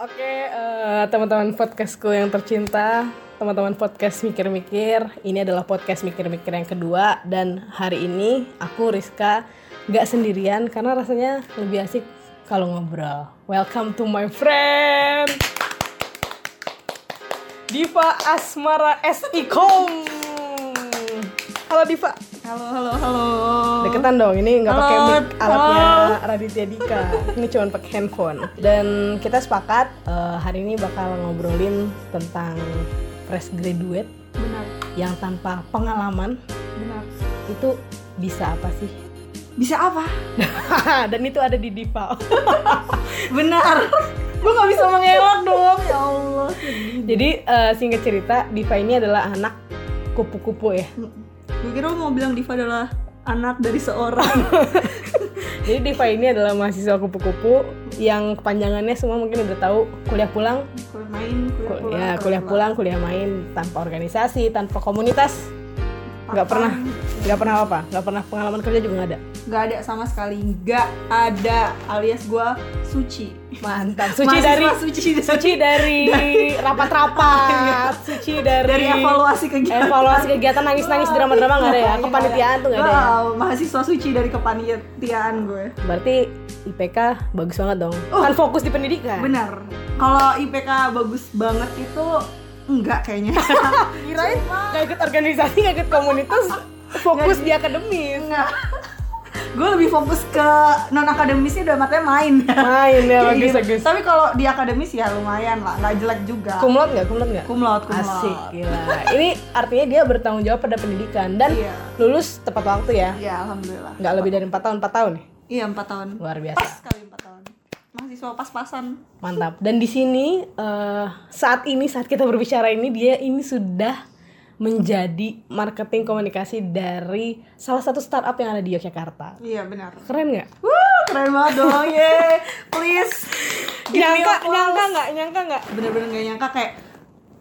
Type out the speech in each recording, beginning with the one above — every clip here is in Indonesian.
Oke, eh, teman-teman podcastku yang tercinta, teman-teman podcast mikir-mikir, ini adalah podcast mikir-mikir yang kedua dan hari ini aku Rizka nggak sendirian karena rasanya lebih asik kalau ngobrol. Welcome to my friend Diva Asmara SIKOM. Halo Diva. Halo, halo, halo. Deketan dong, ini nggak pakai mic alatnya halo. Raditya Dika. Ini cuma pakai handphone. Dan kita sepakat eh, hari ini bakal ngobrolin tentang fresh graduate Benar, yang tanpa pengalaman benar. itu bisa apa sih? Bisa apa? Dan itu ada di Diva. Benar. Gue gak bisa mengelak dong. Ya Allah. Jadi eh, singkat cerita, Diva ini adalah anak kupu-kupu ya. Gue kira lu mau bilang Diva adalah anak dari seorang. Jadi Diva ini adalah mahasiswa kupu-kupu yang kepanjangannya semua mungkin udah tahu kuliah pulang kuliah main, kuliah Kul- pulang. ya kuliah pulang kuliah main tanpa organisasi tanpa komunitas nggak pernah nggak pernah apa nggak pernah pengalaman kerja juga nggak ada Gak ada sama sekali. Gak ada alias gue suci. Mantap suci Mahasiswa dari suci dari, suci dari rapat-rapat suci dari dari evaluasi kegiatan. evaluasi kegiatan nangis-nangis drama-drama nggak ada ya kepanitiaan tuh nggak ada ya Wow, mahasiswa suci dari kepanitiaan gue. berarti IPK bagus banget dong kan fokus di pendidikan Benar. Kalau IPK bagus banget itu enggak kayaknya. Kirain nggak ikut organisasi nggak ikut komunitas fokus di akademis enggak. Gue lebih fokus ke non akademisnya udah matanya main. main ya bagus gitu. bagus Tapi kalau di akademis ya lumayan lah, nggak jelek juga. kumlot nggak kumlot nggak Kumlot, kumlot. Asik, gila. Ini artinya dia bertanggung jawab pada pendidikan dan Iya. lulus tepat waktu ya. Iya, alhamdulillah. Nggak lebih dari empat tahun, empat tahun nih. Iya, empat tahun. Luar biasa. Pas kali empat tahun. Mahasiswa pas-pasan. Mantap. Dan di sini eh, saat ini saat kita berbicara ini dia ini sudah menjadi marketing komunikasi dari salah satu startup yang ada di Yogyakarta. Iya, benar. Keren nggak? Wuh, keren banget dong. Yeay. Please. Nyangka, nyangka nggak? Nyangka nggak? bener-bener gak nyangka kayak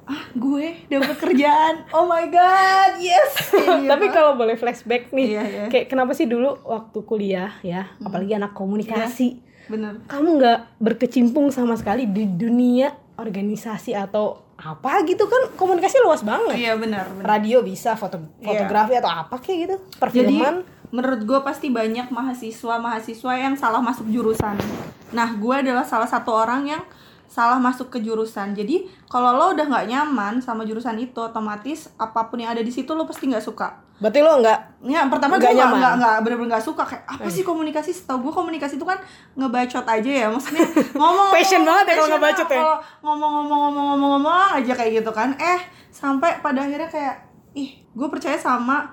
ah gue dapet kerjaan oh my god yes Kayak Tapi gitu. kalau boleh flashback nih, Iya, iya. kayak kenapa sih dulu waktu kuliah ya, apalagi anak komunikasi, bener kamu nggak berkecimpung sama sekali di dunia organisasi atau apa gitu kan komunikasi luas banget. Iya bener. radio bisa foto fotografi atau apa kayak gitu jadi perfilman menurut gue pasti banyak mahasiswa mahasiswa yang salah masuk jurusan. Nah gue adalah salah satu orang yang salah masuk ke jurusan jadi kalau lo udah nggak nyaman sama jurusan itu otomatis apa pun yang ada di situ lo pasti nggak suka berarti lo nggak Ya, pertama Nggak gue nggak nggak nggak bener-bener nggak suka kayak apa sih komunikasi? Setahu gue komunikasi itu kan ngebacot aja ya, maksudnya ngomong. Passion banget ya kalau ngebacot ya. Kalau ngomong-ngomong-ngomong-ngomong aja kayak gitu kan. Eh sampai pada akhirnya kayak ih gue percaya sama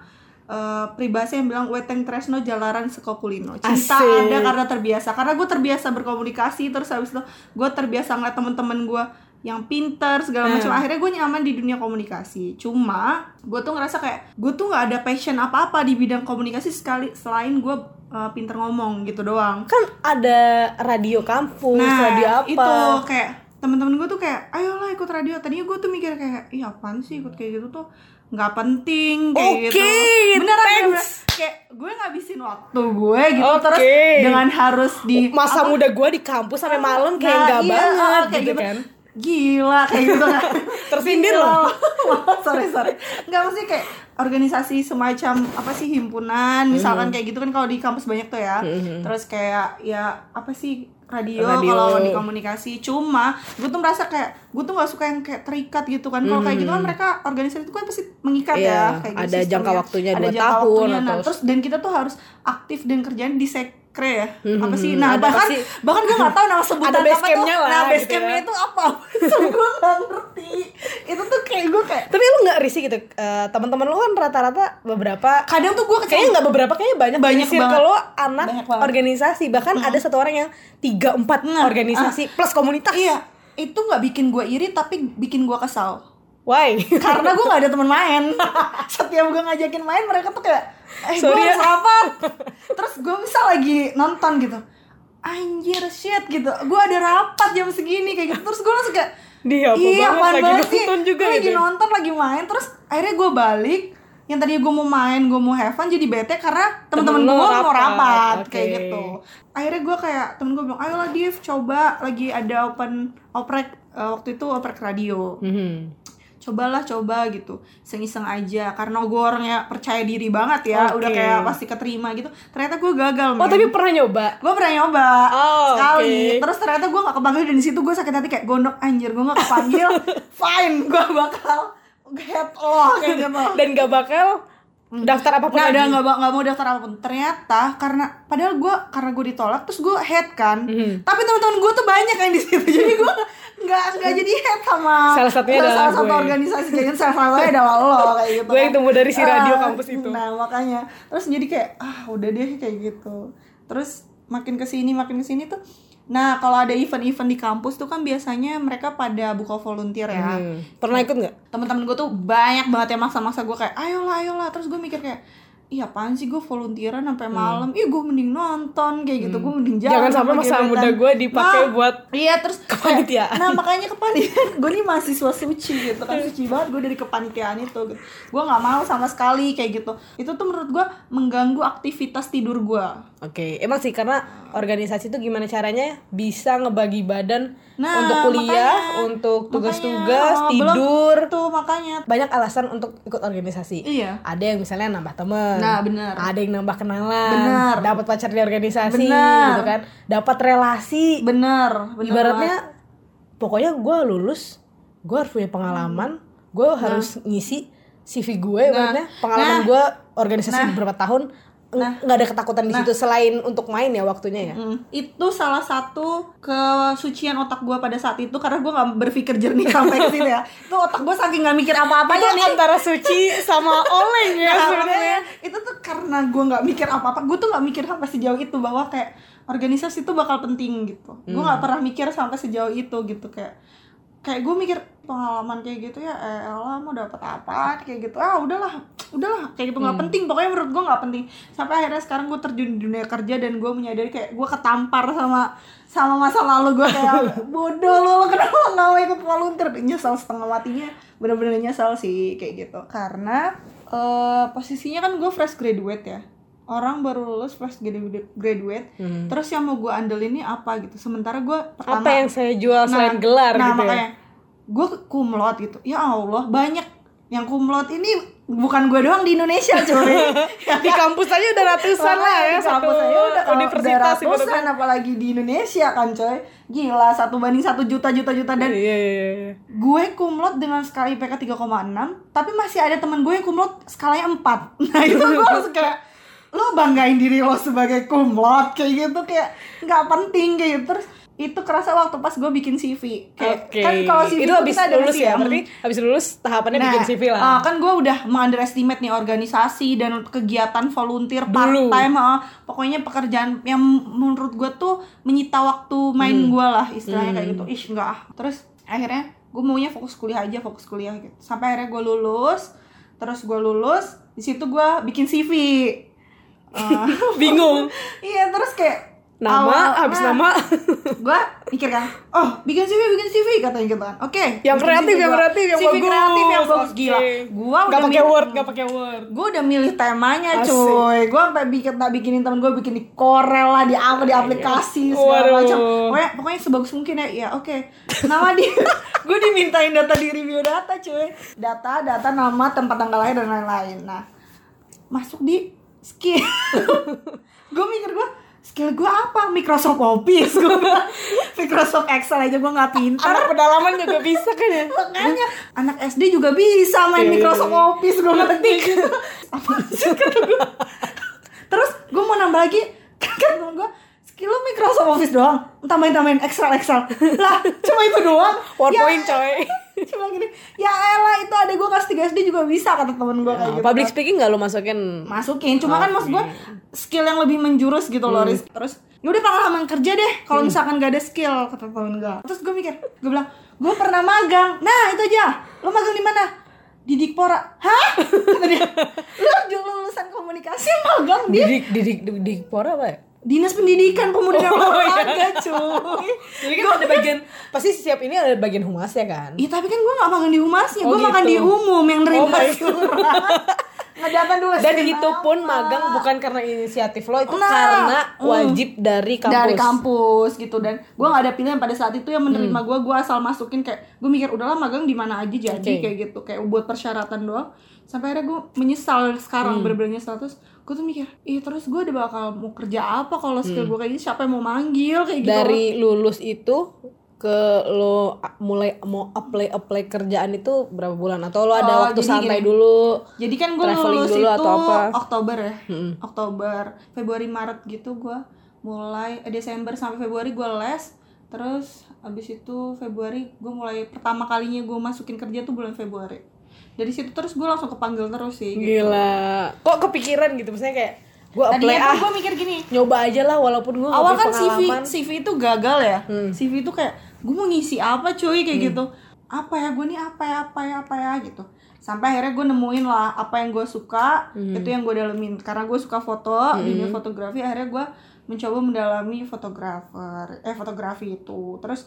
eh, pribadi yang bilang weteng tresno jalaran seko kulino. Cinta Asik. ada karena terbiasa. Karena gue terbiasa berkomunikasi terus habis itu gue terbiasa ngeliat temen-temen gue yang pinter segala macam. Hmm. akhirnya gue nyaman di dunia komunikasi. Cuma gue tuh ngerasa kayak gue tuh nggak ada passion apa apa di bidang komunikasi sekali selain gue uh, pinter ngomong gitu doang. Kan ada radio kampus radio apa. itu kayak temen-temen gue tuh kayak ayolah ikut radio. Tadinya gue tuh mikir kayak iya apaan sih ikut kayak gitu tuh nggak penting kayak Oke, gitu beneran thanks. beneran. kayak gue ngabisin waktu gue gitu Oke. terus dengan harus di masa apa- muda gue di kampus sampai malam kayak Nah, nggak iya, banget ah, kayak gitu, gitu. kan gila kayak gitu kan Tersindir Gila. loh. sorry sorry nggak mesti kayak organisasi semacam apa sih himpunan misalkan kayak gitu kan kalau di kampus banyak tuh ya terus kayak ya apa sih radio, Radio. kalau di komunikasi cuma gue tuh merasa kayak gue tuh nggak suka yang kayak terikat gitu kan kalau kayak gitu kan mereka organisasi itu kan pasti mengikat Iya, ya kayak gitu ada sistemnya. jangka waktunya ada dua jangka tahun waktunya. Nah, atau- terus dan kita tuh harus aktif dan kerjaan di sekre ya apa sih Hmm, nah ada bahkan pasti- bahkan gue nggak tahu nama sebutan Ada base apa tuh lah, nah base gitu campnya ya. itu apa gue nggak ngerti kayak gue kayak tapi lu nggak risih gitu Eh, teman-teman lu kan rata-rata beberapa kadang tuh gue kayaknya nggak beberapa kayaknya banyak Banyak banget. lo anak Banyak banget. organisasi. Bahkan ada satu orang yang tiga empat Nah, organisasi plus komunitas. Iya itu nggak bikin gue iri tapi bikin gue kesal. Why? Karena gue nggak ada teman main. Setiap gue ngajakin main mereka tuh kayak eh gue ya. harus rapat terus gue misal lagi nonton gitu. Anjir shit gitu. Gue ada rapat jam segini kayak gitu. Terus gue langsung kayak Dia apa iya banget lagi banget sih nonton juga Gue lagi gitu ya. nonton lagi main terus akhirnya gue balik yang tadi gue mau main gue mau have fun jadi bete karena teman-teman Temen gue lo mau rapat, rapat oke. kayak gitu akhirnya gue kayak temen gue bilang ayolah Div coba lagi ada open oprek eh, waktu itu oprek radio Mhm. Cobalah coba gitu iseng-iseng aja karena gue orangnya percaya diri banget ya Oke. udah kayak pasti keterima gitu ternyata gue gagal Oh men. tapi pernah nyoba? gue pernah nyoba Oh, sekali oke. terus ternyata gue gak kepanggil dan di situ gue sakit hati kayak gondok anjir gue gak kepanggil fine gue bakal get loh kayak gitu Dan gak bakal daftar apa pun Nah, lagi? udah nggak mau daftar apa pun. Ternyata karena padahal gue karena gue ditolak, terus gue head kan. Mhm. Tapi teman-teman gue tuh banyak yang di situ, jadi gue nggak nggak jadi head sama Salah satunya salah adalah satu gue. organisasi kayaknya salah satunya adalah lo kayak gitu. Gue yang temu dari si radio Ah, kampus itu. Nah makanya terus jadi kayak ah udah deh kayak gitu. Terus makin ke sini makin ke sini tuh. Nah kalau ada event-event di kampus tuh kan biasanya mereka pada buka volunteer ya Hmm. Pernah ikut nggak? teman-teman gue tuh banyak banget yang maksa-maksa gue kayak ayolah ayolah terus gue mikir kayak iya apaan sih gue volunteeran sampai malam ih gue mending nonton kayak gitu gue mending jalan Hmm. Jangan sampai sama masa gebetan. muda gue dipakai Nah, buat iya terus kepanitiaan. nah makanya kepanitiaan gue nih mahasiswa suci gitu kan suci banget gue dari kepanitiaan itu gitu. gue nggak mau sama sekali kayak gitu itu tuh menurut gue mengganggu aktivitas tidur gue Oke, emang sih karena organisasi itu gimana caranya bisa ngebagi badan Nah, untuk kuliah, makanya. untuk tugas-tugas, Makanya, oh, tidur. tuh makanya Banyak alasan untuk ikut organisasi. iya Ada yang misalnya nambah temen, Nah, bener. ada yang nambah kenalan, Bener. dapat pacar di organisasi, Bener. gitu kan, dapat relasi. bener Ibaratnya, banget. pokoknya gue lulus, gue harus punya pengalaman, gue harus ngisi CV gue, ibaratnya pengalaman Nah. gue organisasi Nah. beberapa tahun, ng- nggak ada ketakutan di situ selain untuk main ya waktunya ya. Mm, itu salah satu kesucian otak gue pada saat itu karena gue nggak berpikir jernih sampai ke situ ya. Itu otak gue saking nggak mikir apa-apanya Itu nih. antara suci sama oleng ya Nah, sebenarnya. itu tuh karena gue nggak mikir apa-apa gue tuh nggak mikir sampai sejauh itu bahwa kayak organisasi itu bakal penting gitu. Gue nggak pernah mikir sampai sejauh itu gitu kayak kayak gue mikir pengalaman kayak gitu ya eh elah mau dapat apa? Kayak gitu ah udahlah udahlah. Kayak gitu nggak penting. Pokoknya menurut gue nggak penting. Sampai akhirnya sekarang gue terjun di dunia kerja dan gue menyadari kayak gue ketampar sama sama masa lalu gue kayak bodoh lo lo kenapa nggak mau ikut volunteer? Nyesel setengah matinya. Bener-bener nyesel sih kayak gitu. Karena eh posisinya kan gue fresh graduate ya orang baru lulus fresh gradu- graduate Hmm. terus yang mau gue andelin ini apa gitu. Sementara gue pertama Apa yang saya jual selain gelar nah gitu ya? makanya gue kumlot gitu. Ya Allah banyak yang kumlot ini bukan gue doang di Indonesia coy. Di kampus aja udah ratusan lah ya di kampus satu aja udah universitas udah ratusan apalagi di Indonesia kan coy. Gila satu banding satu juta juta juta. Dan Iya iya iya. gue kumlot dengan skala IPK 3,6 tapi masih ada temen gue yang kumlot skalanya 4 nah itu gue langsung kayak lo banggain diri lo sebagai kumlot kayak gitu kayak nggak penting kayak gitu. Terus itu kerasa waktu pas gue bikin CV kayak Oke. kan kalau CV itu habis lulus ya, berarti habis lulus tahapannya Nah, bikin CV lah. ah, kan gue udah mengunderestimate nih organisasi dan kegiatan volunteer part time pokoknya pekerjaan yang menurut gue tuh menyita waktu main Hmm. gue lah istilahnya kayak gitu. Ih enggak ah. terus akhirnya gue maunya fokus kuliah aja fokus kuliah gitu. Sampai akhirnya gue lulus terus gue lulus di situ gue bikin CV Bingung. iya terus kayak Nama, awal- habis nah, nama. gue mikir kan oh bikin CV bikin CV katanya gitu kan oke Yang bikin kreatif, CV yang gua. kreatif, yang CV bagus. kreatif yang bagus Oke. gila gue Gak udah pakai word, gak pakai word. gue udah milih temanya Asik. cuy gue sampai bikin tak bikinin temen gue bikin di Corel lah di apa di aplikasi segala Waduh. macam pokoknya pokoknya sebagus mungkin ya ya oke nama dia gue dimintain data di review data cuy data data nama tempat tanggal lahir dan lain-lain nah masuk di skill. Gue mikir gue skill gue apa? Microsoft Office. Gue. Microsoft Excel aja gue nggak pintar Anak pedalaman juga bisa kan ya? makanya anak SD juga bisa main Iya, iya, Microsoft iya. Office gue apa sih kata gue terus gue mau nambah lagi. Kan gue skill lu Microsoft Office doang. Tambahin tambahin Excel Excel. Lah cuma itu doang. PowerPoint ya, coy. cuma gini ya elah itu ada gue kelas 3 SD juga bisa kata temen gue kayak gitu. Public speaking gak lo masukin? masukin cuma kan maksud gue skill yang lebih menjurus gitu loh Riz. terus yaudah pengalaman kerja deh kalau misalkan gak ada skill kata temen gue terus gue mikir gue bilang gue pernah magang. Nah itu aja. Lo magang di mana? Di Dikpora. Hah? Kata dia. Lo lulusan komunikasi magang dia Didik, didik, didik, pora apa ya? Dinas pendidikan pemuda dan Oh, iya. olahraga cuy Jadi kan ada bagian, pasti setiap ini ada bagian humasnya kan? Iya tapi kan gue gak magang di humasnya, Oh, gue makan gitu. di umum yang nerima Oh surat. hajatan dulu dan itu pun magang bukan karena inisiatif lo itu Nah, karena mm. wajib dari kampus dari kampus gitu dan gue nggak ada pilihan pada saat itu yang menerima Hmm. gue gue asal masukin kayak gue mikir udahlah magang di mana aja jadi Oke. kayak gitu kayak buat persyaratan doang sampai akhirnya gue menyesal Hmm. sekarang bener-bener nyesal terus gue tuh mikir ih terus gue udah bakal mau kerja apa kalau skill gue kayak gini siapa yang mau manggil kayak gitu Hmm. dari lulus itu ke lo mulai mau apply apply kerjaan itu berapa bulan atau lo ada Oh, waktu jadi santai gini. dulu Jadi kan gue lulus dulu itu atau apa? Oktober ya, Mm-mm. Oktober, Februari, Maret gitu gue mulai eh, Desember sampai Februari gue les, terus abis itu Februari gue mulai pertama kalinya gue masukin kerja tuh bulan Februari. Dari situ terus gue langsung kepanggil terus sih. Gitu. gila. Kok kepikiran gitu? Maksudnya kayak gue apply ah gue mikir gini, nyoba aja lah walaupun gue awal kan CV CV itu gagal ya, Hmm. CV itu kayak gue mau ngisi apa cuy? Kayak gitu, apa ya? Gue nih apa ya? Apa ya? Apa ya? Gitu. Sampai akhirnya gue nemuin lah apa yang gue suka, Hmm. itu yang gue dalemin. Karena gue suka foto, dunia fotografi, akhirnya gue mencoba mendalami fotografer, eh fotografi itu. Terus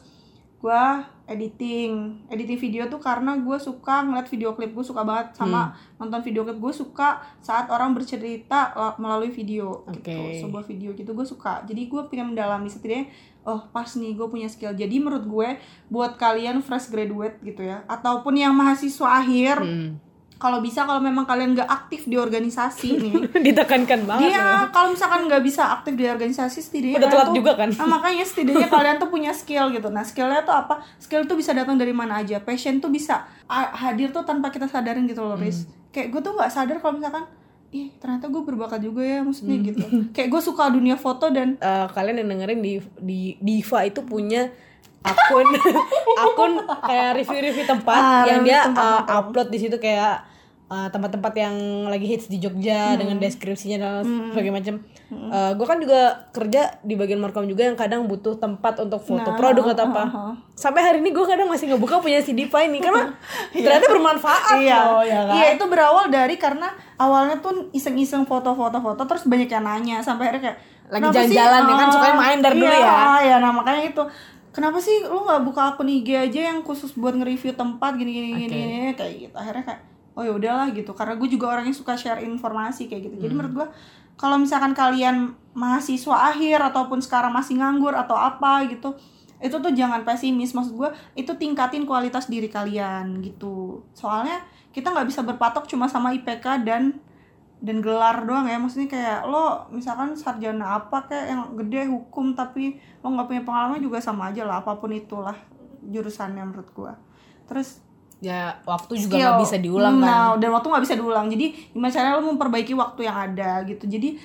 gue editing, editing video tuh karena gue suka ngeliat video klip gue suka banget sama nonton video klip gue suka saat orang bercerita la- melalui video Oke. gitu, sebuah video gitu gue suka. Jadi gue pengen mendalami setidaknya, oh pas nih gue punya skill. Jadi menurut gue buat kalian fresh graduate gitu ya, ataupun yang mahasiswa akhir, Hmm. Kalau bisa kalau memang kalian gak aktif di organisasi nih, ditekankan banget. Iya, kalau misalkan nggak bisa aktif di organisasi setidaknya Udah telat tuh- juga kan? Nah, makanya setidaknya kalian tuh punya skill gitu. Nah, skillnya tuh apa? Skill tuh bisa datang dari mana aja. Passion tuh bisa hadir tuh tanpa kita sadarin gitu loh, Riz. Hmm. Kayak gue tuh nggak sadar kalau misalkan ih ternyata gue berbakat juga ya maksudnya Hmm. gitu. Kayak gue suka dunia foto dan Eh, kalian yang dengerin di di Diva itu punya akun akun kayak review-review tempat Ah, yang dia tempat-tempat. uh, upload di situ kayak uh, tempat-tempat yang lagi hits di Jogja Hmm. dengan deskripsinya dan sebagainya macam. gue kan juga kerja di bagian markom juga yang kadang butuh tempat untuk foto Nah, produk atau apa. uh, uh. Sampai hari ini gue kadang masih ngebuka punya si Diva ini karena ternyata bermanfaat iya, loh ya kan. iya itu berawal dari karena awalnya tuh iseng-iseng foto-foto-foto terus banyak yang nanya sampai akhirnya kayak Lagi jalan-jalan ya kan, Ah, sukanya main dari dulu iya, ya. Iya, nah makanya itu. Kenapa sih lu nggak buka akun IG aja yang khusus buat nge-review tempat gini-gini Oke. gini, gini kayak gitu. Akhirnya kayak oh ya udahlah gitu. Karena gue juga orang yang suka share informasi kayak gitu. Jadi Hmm. menurut gue kalau misalkan kalian mahasiswa akhir ataupun sekarang masih nganggur atau apa gitu, itu tuh jangan pesimis maksud gue itu tingkatin kualitas diri kalian gitu soalnya kita nggak bisa berpatok cuma sama IPK dan dan gelar doang ya. Maksudnya kayak lo misalkan sarjana apa kayak yang gede hukum tapi lo nggak punya pengalaman juga sama aja lah apa pun itulah jurusannya menurut gua. Terus Ya waktu juga nggak bisa diulang kan. nah, dan waktu nggak bisa diulang. Jadi gimana caranya lo memperbaiki waktu yang ada gitu. Jadi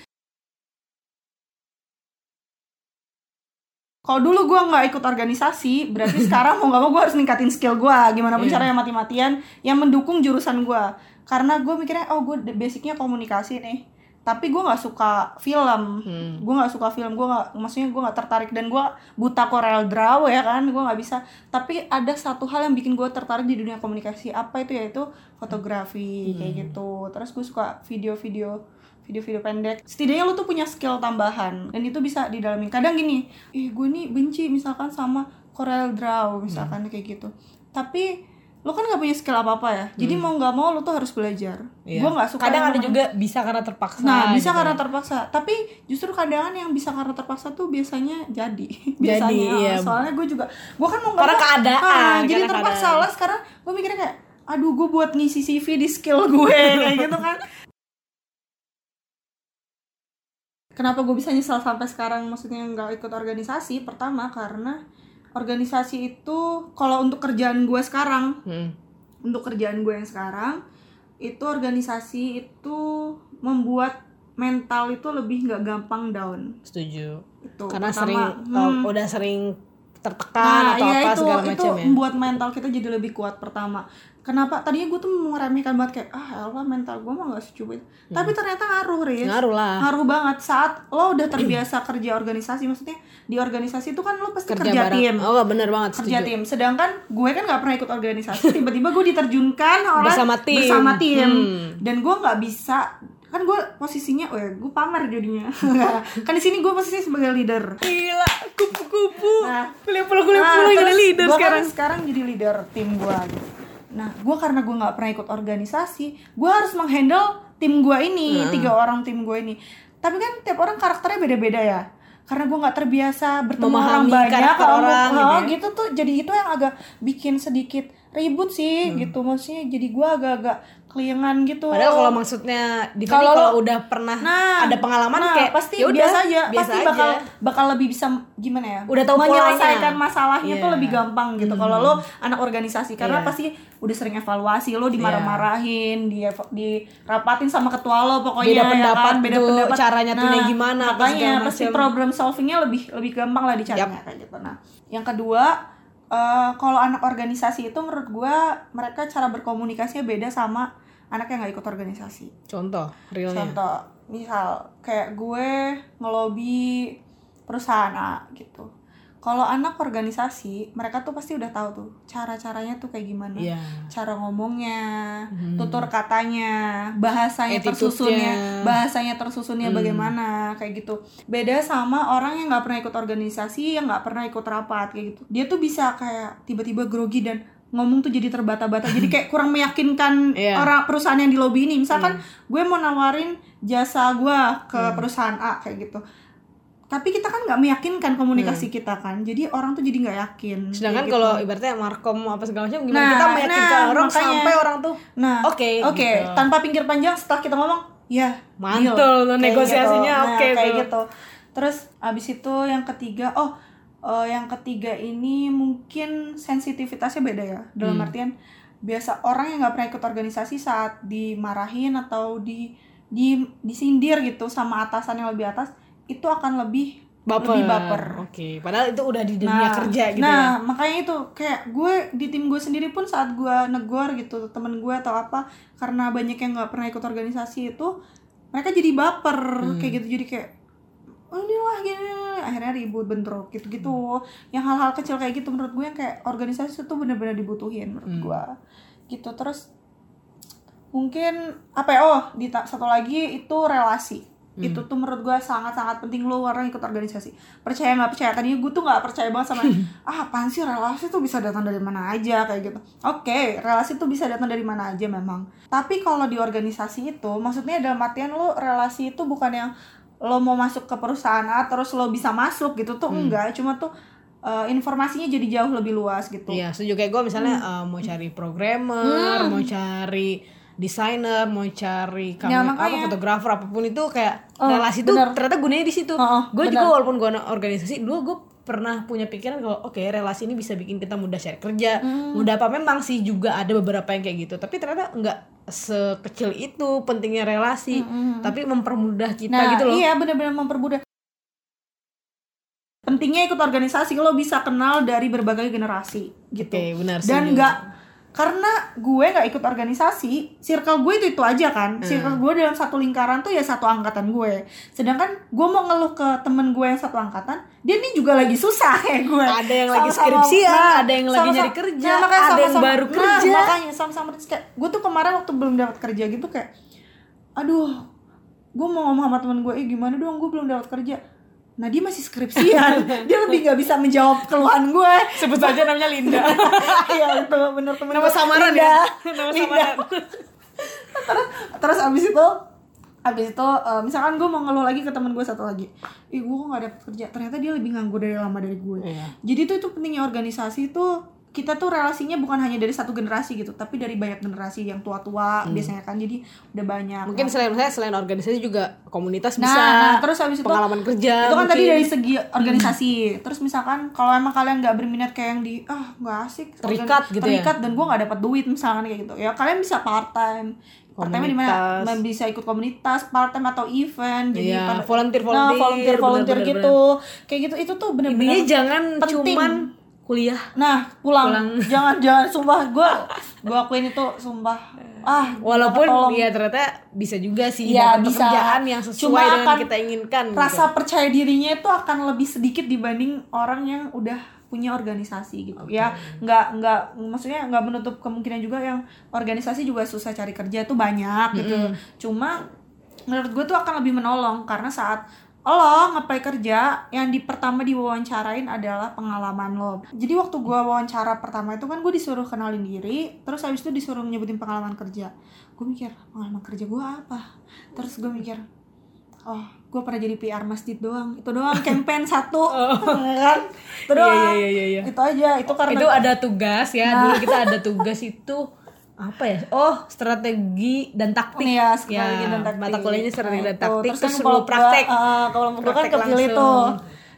kalau dulu gua nggak ikut organisasi berarti sekarang mau nggak mau gue harus ningkatin skill gua. Gimana pun Iya. caranya mati-matian yang mendukung jurusan gua. Karena gue mikirnya oh gue basicnya komunikasi nih. Tapi gue nggak suka film. Hmm. gue nggak suka film. Gue nggak maksudnya gue nggak tertarik dan gue buta Corel Draw ya kan gue nggak bisa. Tapi ada satu hal yang bikin gue tertarik di dunia komunikasi apa itu yaitu fotografi kayak gitu. Terus gue suka video-video video-video pendek setidaknya lu tuh punya skill tambahan dan itu bisa didalamin kadang gini ih gue nih benci misalkan sama Corel Draw misalkan kayak gitu tapi lu kan nggak punya skill apa apa ya jadi mau nggak mau lu tuh harus belajar Iya. gue nggak suka Kadang ada juga bisa karena terpaksa. Nah, bisa gitu. karena terpaksa. Tapi justru kadang yang bisa karena terpaksa tuh biasanya jadi. biasanya. iya. Soalnya gue juga gue kan mau nggak Karena mau- keadaan, Ah, jadi terpaksa keadaan. lah sekarang gue mikirnya kayak aduh gue buat ngisi CV di skill gue kayak gitu kan. Kenapa gue bisa nyesal sampai sekarang maksudnya nggak ikut organisasi? Pertama karena organisasi itu kalau untuk kerjaan gue sekarang Hmm. untuk kerjaan gue yang sekarang itu organisasi itu membuat mental itu lebih nggak gampang down Setuju. itu Karena pertama. sering Hmm. udah sering tertekan nah atau iya apa itu segala itu macam ya. membuat mental kita jadi lebih kuat pertama kenapa tadinya gue tuh meremehkan banget kayak ah elah mental gue mah nggak secubit tapi ternyata ngaruh Riz Hmm. Ngaruh lah. ngaruh banget saat lo udah terbiasa kerja organisasi maksudnya di organisasi itu kan lo pasti kerja, bareng. tim Oh, bener banget kerja setuju. tim sedangkan gue kan nggak pernah ikut organisasi tiba-tiba gue diterjunkan oleh Bersama tim. bersama tim. Hmm. dan gue nggak bisa kan gue posisinya oh ya gue pamer jadinya kan di sini gue posisinya sebagai leader Gila, kupu-kupu. Nah, Kuliah pulau kuliah Nah, pulau jadi leader kan sekarang. sekarang jadi leader tim gue gitu. Nah gue karena gue nggak pernah ikut organisasi gue harus menghandle tim gue ini Heeh. tiga orang tim gue ini tapi kan tiap orang karakternya beda-beda ya karena gue nggak terbiasa bertemu Memahami orang banyak kalau orang gitu oh, ya. gitu tuh jadi itu yang agak bikin sedikit ribut sih Hmm. gitu maksudnya jadi gue agak-agak keliengan gitu Padahal kalau maksudnya di Kalau kalau udah pernah Nah, ada pengalaman nah, kayak pasti ya udah, biasa aja, biasa pasti aja. bakal bakal lebih bisa gimana ya? Udah tahu menyelesaikan polanya. masalahnya tuh Iya. lebih gampang gitu. Kalau lo anak organisasi karena Iya. pasti udah sering evaluasi, lo dimarah-marahin, di dirapatin sama ketua lo pokoknya Beda ya pendapat kan? beda tuh, pendapat. caranya tuh Nah, gimana, Makanya pasti problem solvingnya lebih lebih gampang lah dicarinya kayak gitu. Nah, yang kedua eh, kalau anak organisasi itu menurut gua mereka cara berkomunikasinya beda sama anak yang nggak ikut organisasi. Contoh realnya. Contoh, misal kayak gue ngelobi perusahaan A gitu. Kalau anak organisasi, mereka tuh pasti udah tahu tuh cara-caranya tuh kayak gimana. Iya. Cara ngomongnya, Hmm. tutur katanya, bahasanya Attitude-nya. tersusunnya, bahasanya tersusunnya Hmm. bagaimana kayak gitu. Beda sama orang yang nggak pernah ikut organisasi, yang nggak pernah ikut rapat kayak gitu. Dia tuh bisa kayak tiba-tiba grogi dan ngomong tuh jadi terbata-bata. jadi kayak kurang meyakinkan Iya. orang perusahaan yang di lobby ini. Misalkan gue mau nawarin jasa gue ke perusahaan A kayak gitu. Tapi kita kan nggak meyakinkan komunikasi kita kan. Jadi orang tuh jadi nggak yakin. Sedangkan gitu. kalau ibaratnya markom apa segala macam gimana Nah, kita meyakinkan nah, orang makanya. sampai orang tuh Nah, Oke, oke, gitu. tanpa pinggir panjang setelah kita ngomong, ya Mantul deal. Kayak negosiasinya gitu. oke nah, kayak tuh. gitu. Terus abis itu yang ketiga, oh, eh, yang ketiga ini mungkin sensitivitasnya beda ya. Dalam Hmm. artian biasa orang yang nggak pernah ikut organisasi saat dimarahin atau di di disindir gitu sama atasan yang lebih atas itu akan lebih baper. lebih baper. Oke, padahal itu udah di dunia kerja gitu nah, ya. makanya itu kayak gue di tim gue sendiri pun saat gue negor gitu temen gue atau apa karena banyak yang nggak pernah ikut organisasi itu mereka jadi baper Hmm. kayak gitu jadi kayak oh ini lah gini akhirnya ribut bentrok gitu gitu yang hal-hal kecil kayak gitu menurut gue yang kayak organisasi itu bener-bener dibutuhin menurut Hmm. gue gitu terus mungkin apa ya oh di satu lagi itu relasi. Hmm. itu tuh menurut gue sangat-sangat penting lo orang ikut organisasi. Percaya nggak percaya? Tadinya gue tuh nggak percaya banget sama ah apaan sih relasi tuh bisa datang dari mana aja? kayak gitu. Oke relasi tuh bisa datang dari mana aja memang. Tapi kalau di organisasi itu maksudnya dalam artian lo relasi itu bukan yang lo mau masuk ke perusahaan A terus lo bisa masuk gitu tuh Hmm. enggak cuma tuh eh, informasinya jadi jauh lebih luas gitu Iya, setuju kayak gue misalnya Hmm. eh, mau cari programmer, mau cari desainer, mau cari Ya, kamera, apa makanya. fotografer apa pun itu kayak Oh, relasi tuh bener. ternyata gunanya di situ. Oh, oh, gue juga walaupun gue organisasi, dulu gue pernah punya pikiran kalau oke relasi ini bisa bikin kita mudah cari kerja, Hmm. mudah apa memang sih juga ada beberapa yang kayak gitu. Tapi ternyata nggak sekecil itu pentingnya relasi, tapi mempermudah kita Nah, gitu loh. iya benar-benar mempermudah. Pentingnya ikut organisasi lo bisa kenal dari berbagai generasi gitu. Oke, benar Dan setuju. nggak karena gue nggak ikut organisasi, circle gue itu itu aja kan. Hmm. Circle gue dalam satu lingkaran tuh ya satu angkatan gue. Sedangkan gue mau ngeluh ke temen gue yang satu angkatan, dia nih juga lagi susah kayak gue. Ada yang lagi Sama-sama- skripsian, ada yang lagi sama-sama- nyari kerja, nah, makanya ada yang sama-sama- baru nah, kerja. makanya sama-sama kayak gue tuh kemarin waktu belum dapat kerja gitu kayak aduh gue mau ngomong sama temen gue eh gimana dong gue belum dapat kerja nah dia masih skripsian dia lebih nggak bisa menjawab keluhan gue Sebut saja namanya Linda. iya itu bener temen Nama samaran Linda. ya? Nama Linda. samaran. terus terus abis itu abis itu eh, misalkan gue mau ngeluh lagi ke temen gue satu lagi ih gue kok nggak dapet kerja ternyata dia lebih nganggur dari lama dari gue Iya. jadi tuh itu pentingnya organisasi itu kita tuh relasinya bukan hanya dari satu generasi gitu tapi dari banyak generasi yang tua-tua biasanya kan jadi udah banyak Hmm. Mungkin selain saya selain organisasi juga komunitas Nah, bisa. nah, terus habis itu pengalaman kerja. itu kan tadi mungkin. dari segi organisasi terus misalkan kalau emang kalian nggak berminat kayak yang di ah nggak asik Terikat organ- gitu ya? terikat dan gue nggak dapat duit misalkan kayak gitu ya kalian bisa part time part time di mana bisa ikut komunitas part time atau event jadi Iya, pada- volunteer, nah, volunteer, volunteer volunteer bener, bener, gitu kayak gitu itu tuh Intinya bener-bener jangan penting. cuman kuliah. nah pulang, Pulang. jangan jangan sumpah gue gue akuin itu sumpah ah Walaupun ya ternyata bisa juga sih dapat bisa. pekerjaan yang sesuai Cuma dengan akan kita inginkan. gitu. rasa percaya dirinya itu akan lebih sedikit dibanding orang yang udah punya organisasi gitu ya nggak nggak maksudnya nggak menutup kemungkinan juga yang organisasi juga susah cari kerja tuh banyak gitu cuma menurut gue tuh akan lebih menolong karena saat lo ngeplay kerja yang di pertama diwawancarain adalah pengalaman lo. Jadi waktu gua wawancara pertama itu kan gue disuruh kenalin diri terus habis itu disuruh nyebutin pengalaman kerja. Gue mikir pengalaman kerja gua apa? Terus gue mikir oh gue pernah jadi PR masjid doang. Itu doang campaign satu. Kan? Itu doang Oh. Iya, iya, iya, iya. itu aja itu karena itu ada tugas ya. Dulu kita ada tugas itu apa ya? Oh strategi dan taktik. Iya, strategi dan taktik. mata kuliahnya strategi Nah, dan taktik Terus terus, kan kalau praktek gua, eh, kalau gua kan kepilih tuh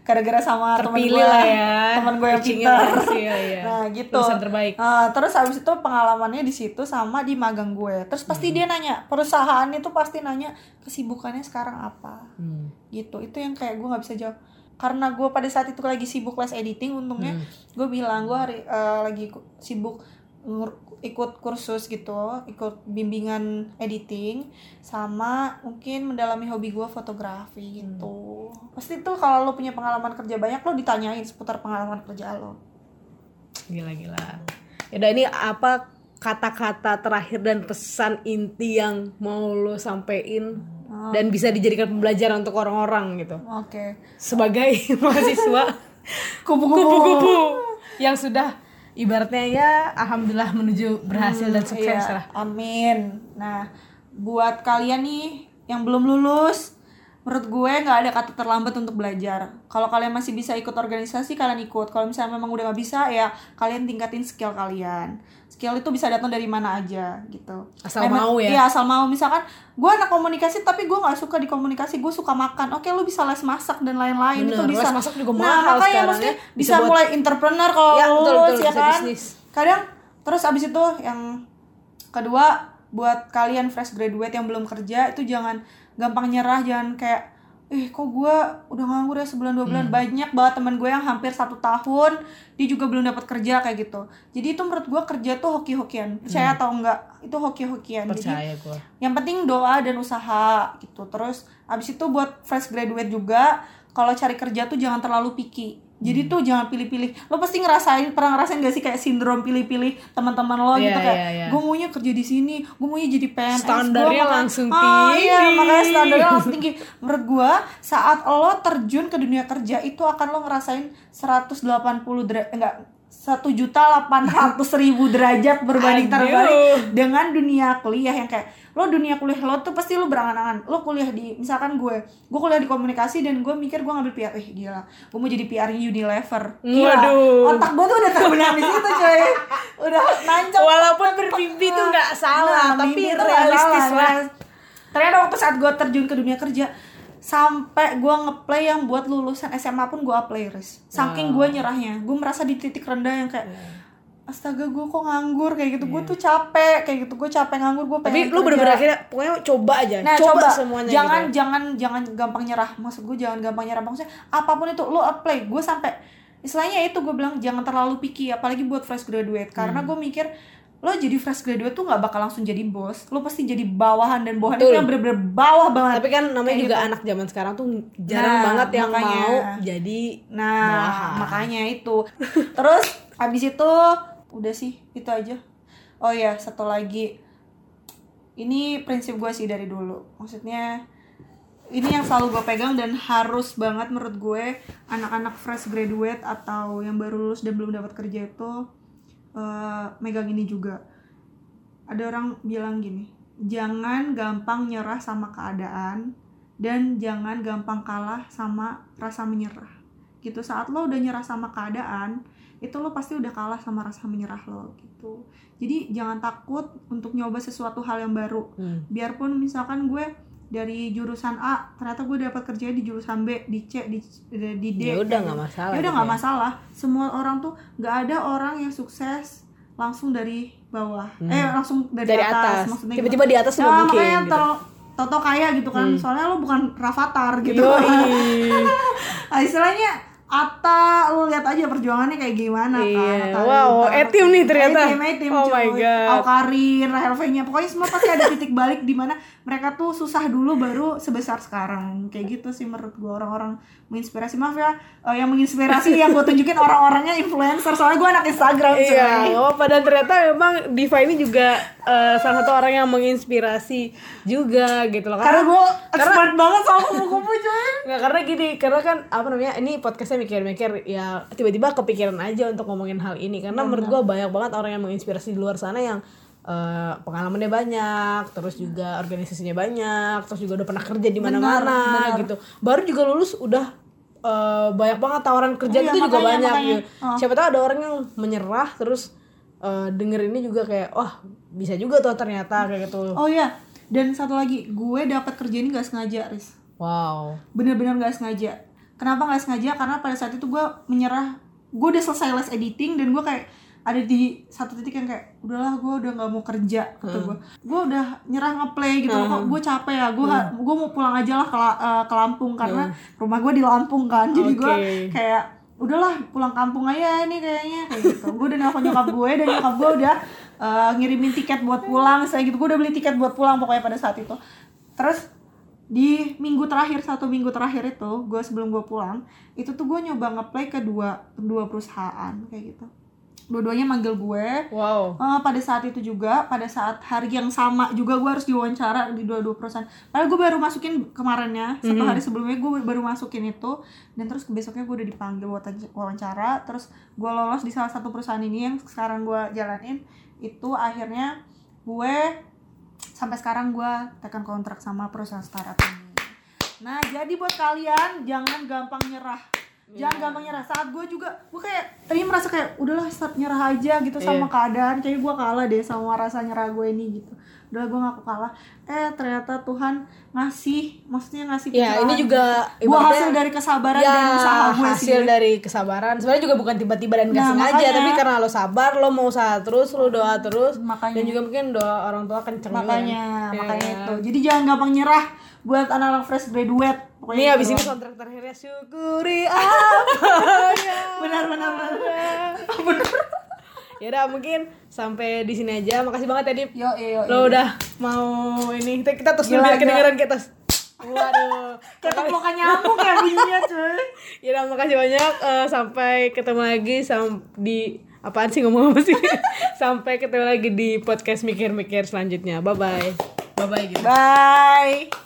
gara-gara sama teman gue lah ya. Teman gue yang pintar. iya, iya. nah gitu. Lulusan terbaik. Eh, terus habis itu pengalamannya di situ sama di magang gue. Terus pasti Hmm. dia nanya perusahaan itu pasti nanya kesibukannya sekarang apa? Hmm. gitu. Itu yang kayak gue nggak bisa jawab. Karena gue pada saat itu lagi sibuk les editing untungnya Hmm. gue bilang gue hari eh, lagi sibuk ikut kursus gitu ikut bimbingan editing sama mungkin mendalami hobi gue fotografi gitu. Pasti tuh kalau lo punya pengalaman kerja banyak lo ditanyain seputar pengalaman kerja lo. Gila gila Yaudah ini apa kata-kata terakhir dan pesan inti yang mau lo sampein Oh. dan bisa dijadikan pembelajaran untuk orang-orang gitu? Oke. Sebagai mahasiswa kupu-kupu. Yang sudah ibaratnya ya alhamdulillah menuju berhasil dan sukses Iya, lah. Amin. Nah buat kalian nih yang belum lulus menurut gue nggak ada kata terlambat untuk belajar. Kalau kalian masih bisa ikut organisasi kalian ikut. Kalau misalnya memang udah nggak bisa ya kalian tingkatin skill kalian. Skill itu bisa datang dari mana aja gitu. Asal Memang- mau ya? iya asal mau. Misalkan gue anak komunikasi tapi gue nggak suka di komunikasi. Gue suka makan. Oke lu bisa les masak dan lain-lain. Itu bisa. les masak juga nah, makanya maksudnya ya. bisa, Bisa buat- mulai entrepreneur kalau Ya, betul, betul, ya kan? bisnis. kadang terus abis itu yang kedua buat kalian fresh graduate yang belum kerja itu jangan gampang nyerah jangan kayak eh kok gue udah nganggur ya sebulan dua Hmm. bulan banyak banget teman gue yang hampir satu tahun dia juga belum dapat kerja kayak gitu jadi itu menurut gue kerja tuh hoki-hokian percaya atau enggak itu hoki-hokian jadi Hmm. percaya gue yang penting doa dan usaha gitu terus abis itu buat fresh graduate juga kalau cari kerja tuh jangan terlalu picky Hmm. Jadi tuh jangan pilih-pilih lo pasti ngerasain pernah ngerasain gak sih kayak sindrom pilih-pilih teman-teman lo Iya, gitu kayak iya, iya. gue maunya kerja di sini gue maunya jadi PNS Standarnya gua langsung Ah, iya tinggi. makanya standarnya langsung tinggi menurut gue saat lo terjun ke dunia kerja itu akan lo ngerasain 180 derajat enggak satu juta delapan ratus ribu derajat berbanding terbalik dengan dunia kuliah yang kayak lo dunia kuliah lo tuh pasti lo berangan-angan. Lo kuliah di misalkan gue gue kuliah di komunikasi dan gue mikir gue ngambil PR eh gila gue mau jadi PR Unilever. Gila Waduh. otak gue tuh udah terbenam di situ coy udah nancap walaupun bermimpi tuh nggak salah Nah, tapi realistis lah. ternyata waktu saat gue terjun ke dunia kerja sampai gue ngeplay yang buat lulusan SMA pun gue apply res saking gue nyerahnya. Gue merasa di titik rendah yang kayak astaga gue kok nganggur? Kayak gitu. Gue tuh capek kayak gitu. Gue capek nganggur gue tapi lu bener-bener akhirnya pokoknya coba aja. Nah, coba, coba, semuanya jangan gitu. jangan jangan gampang nyerah. Maksud gue jangan gampang nyerah. Maksudnya apa pun itu lo apply. Gue sampai istilahnya itu gue bilang jangan terlalu picky. Apalagi buat fresh graduate. Karena Hmm. gue mikir lo jadi fresh graduate tuh nggak bakal langsung jadi bos. Lo pasti jadi bawahan dan bawahan Betul. itu yang bener-bener bawah banget. tapi kan namanya Kayak juga gitu. anak zaman sekarang tuh jarang Nah, banget yang makanya. mau jadi Nah, bawahan. makanya itu. Terus habis itu udah sih itu aja. Oh ya, satu lagi. Ini prinsip gue sih dari dulu. Maksudnya ini yang selalu gue pegang dan harus banget menurut gue anak-anak fresh graduate atau yang baru lulus dan belum dapat kerja itu eh, megang ini juga. Ada orang bilang gini, jangan gampang nyerah sama keadaan dan jangan gampang kalah sama rasa menyerah. Gitu saat lo udah nyerah sama keadaan, itu lo pasti udah kalah sama rasa menyerah lo gitu. Jadi jangan takut untuk nyoba sesuatu hal yang baru Hmm. biarpun misalkan gue dari jurusan A ternyata gue dapat kerja di jurusan B di C di di D ya udah nggak masalah ya udah gitu nggak masalah semua orang tuh nggak ada orang yang sukses langsung dari bawah eh langsung dari, Hmm. Dari atas, atas. maksudnya Tiba-tiba gitu. di atas ya, nggak mungkin, makanya gitu. tau tau kaya gitu kan soalnya lo bukan rafathar gitu nah, istilahnya Atta lu lihat aja perjuangannya kayak gimana Iya, kan wow. A-team nih ternyata. A-team, A-team, Oh my. God. Awkarin, Rahel V-nya pokoknya semua pasti ada titik balik di mana mereka tuh susah dulu baru sebesar sekarang kayak gitu sih menurut gua orang-orang menginspirasi maaf ya eh, yang menginspirasi yang gue tunjukin orang-orangnya influencer soalnya gue anak Instagram cuy Iya, oh padahal ternyata memang Diva ini juga eh, salah satu orang yang menginspirasi juga gitu loh. karena gue expert banget sama kupu-kupu cuy Nggak, karena gini, karena kan apa namanya ini podcastnya mikir-mikir ya tiba-tiba kepikiran aja untuk ngomongin hal ini karena menurut gua banyak banget orang yang menginspirasi di luar sana yang eh, pengalamannya banyak, terus juga organisasinya banyak, terus juga udah pernah kerja di mana-mana gitu. Baru juga lulus udah eh, banyak banget tawaran kerja Iya, itu juga makanya, banyak makanya. gitu. Siapa tahu ada orang yang menyerah terus eh, denger ini juga kayak wah bisa juga tuh ternyata kayak gitu. oh iya dan satu lagi gue dapat kerja ini gak sengaja Riz Wow. bener-bener gak sengaja kenapa gak sengaja? Karena pada saat itu gue menyerah. Gue udah selesai les editing dan gue kayak ada di satu titik yang kayak udahlah gue udah nggak mau kerja kata gue gue udah nyerah ngeplay gitu loh kok gue capek ya? Gue gue mau pulang aja lah ke, eh, ke Lampung karena rumah gue di Lampung kan. Jadi gue Oke. kayak udahlah pulang kampung aja nih kayaknya. Kayak gitu. Gue udah nelfon nyokap gue dan nyokap gue udah eh, ngirimin tiket buat pulang saya gitu gue udah beli tiket buat pulang pokoknya pada saat itu. Terus di minggu terakhir satu minggu terakhir itu gue sebelum gue pulang itu tuh gue nyoba ngeplay ke dua dua perusahaan kayak gitu. Dua-duanya manggil gue. Wow. Eh, pada saat itu juga pada saat hari yang sama juga gue harus diwawancara di dua-dua perusahaan. Padahal gue baru masukin kemarinnya satu hari sebelumnya gue baru masukin itu. Dan terus besoknya gue udah dipanggil buat wawancara. Terus gue lolos di salah satu perusahaan ini yang sekarang gue jalanin. Itu akhirnya gue sampai sekarang gue tekan kontrak sama perusahaan startup ini. Nah jadi buat kalian jangan gampang nyerah jangan gampang nyerah saat gue juga gue kayak tadi merasa kayak udahlah start nyerah aja gitu sama keadaan kayak gue kalah deh sama rasa nyerah gue ini gitu udah gue ngaku kalah eh ternyata Tuhan ngasih maksudnya ngasih Ya, ini pencerahan. juga Buah ibaratnya- hasil dari kesabaran ya, dan usaha gue sih hasil gue. dari kesabaran sebenarnya juga bukan tiba-tiba dan gak Nah, sengaja makanya. tapi karena lo sabar lo mau usaha terus lo doa terus Makanya. dan juga mungkin doa orang tua kenceng makanya kan. Ya makanya kan? itu jadi jangan gampang nyerah buat anak-anak fresh graduate pokoknya ini itu abis ini doang. kontrak terakhirnya syukuri apa yang benar benar benar. Ya udah mungkin sampai di sini aja. Makasih banget ya Dip. Yo yo lo udah mau ini. Kita, kita terus dulu biar kedengeran kita waduh. Kayak tepokan nyamuk ya bunyinya cuy ya udah makasih banyak. Eh, sampai ketemu lagi sam di apaan sih ngomong apa sih? Sampai ketemu lagi di podcast mikir-mikir selanjutnya. Bye bye bye bye gitu bye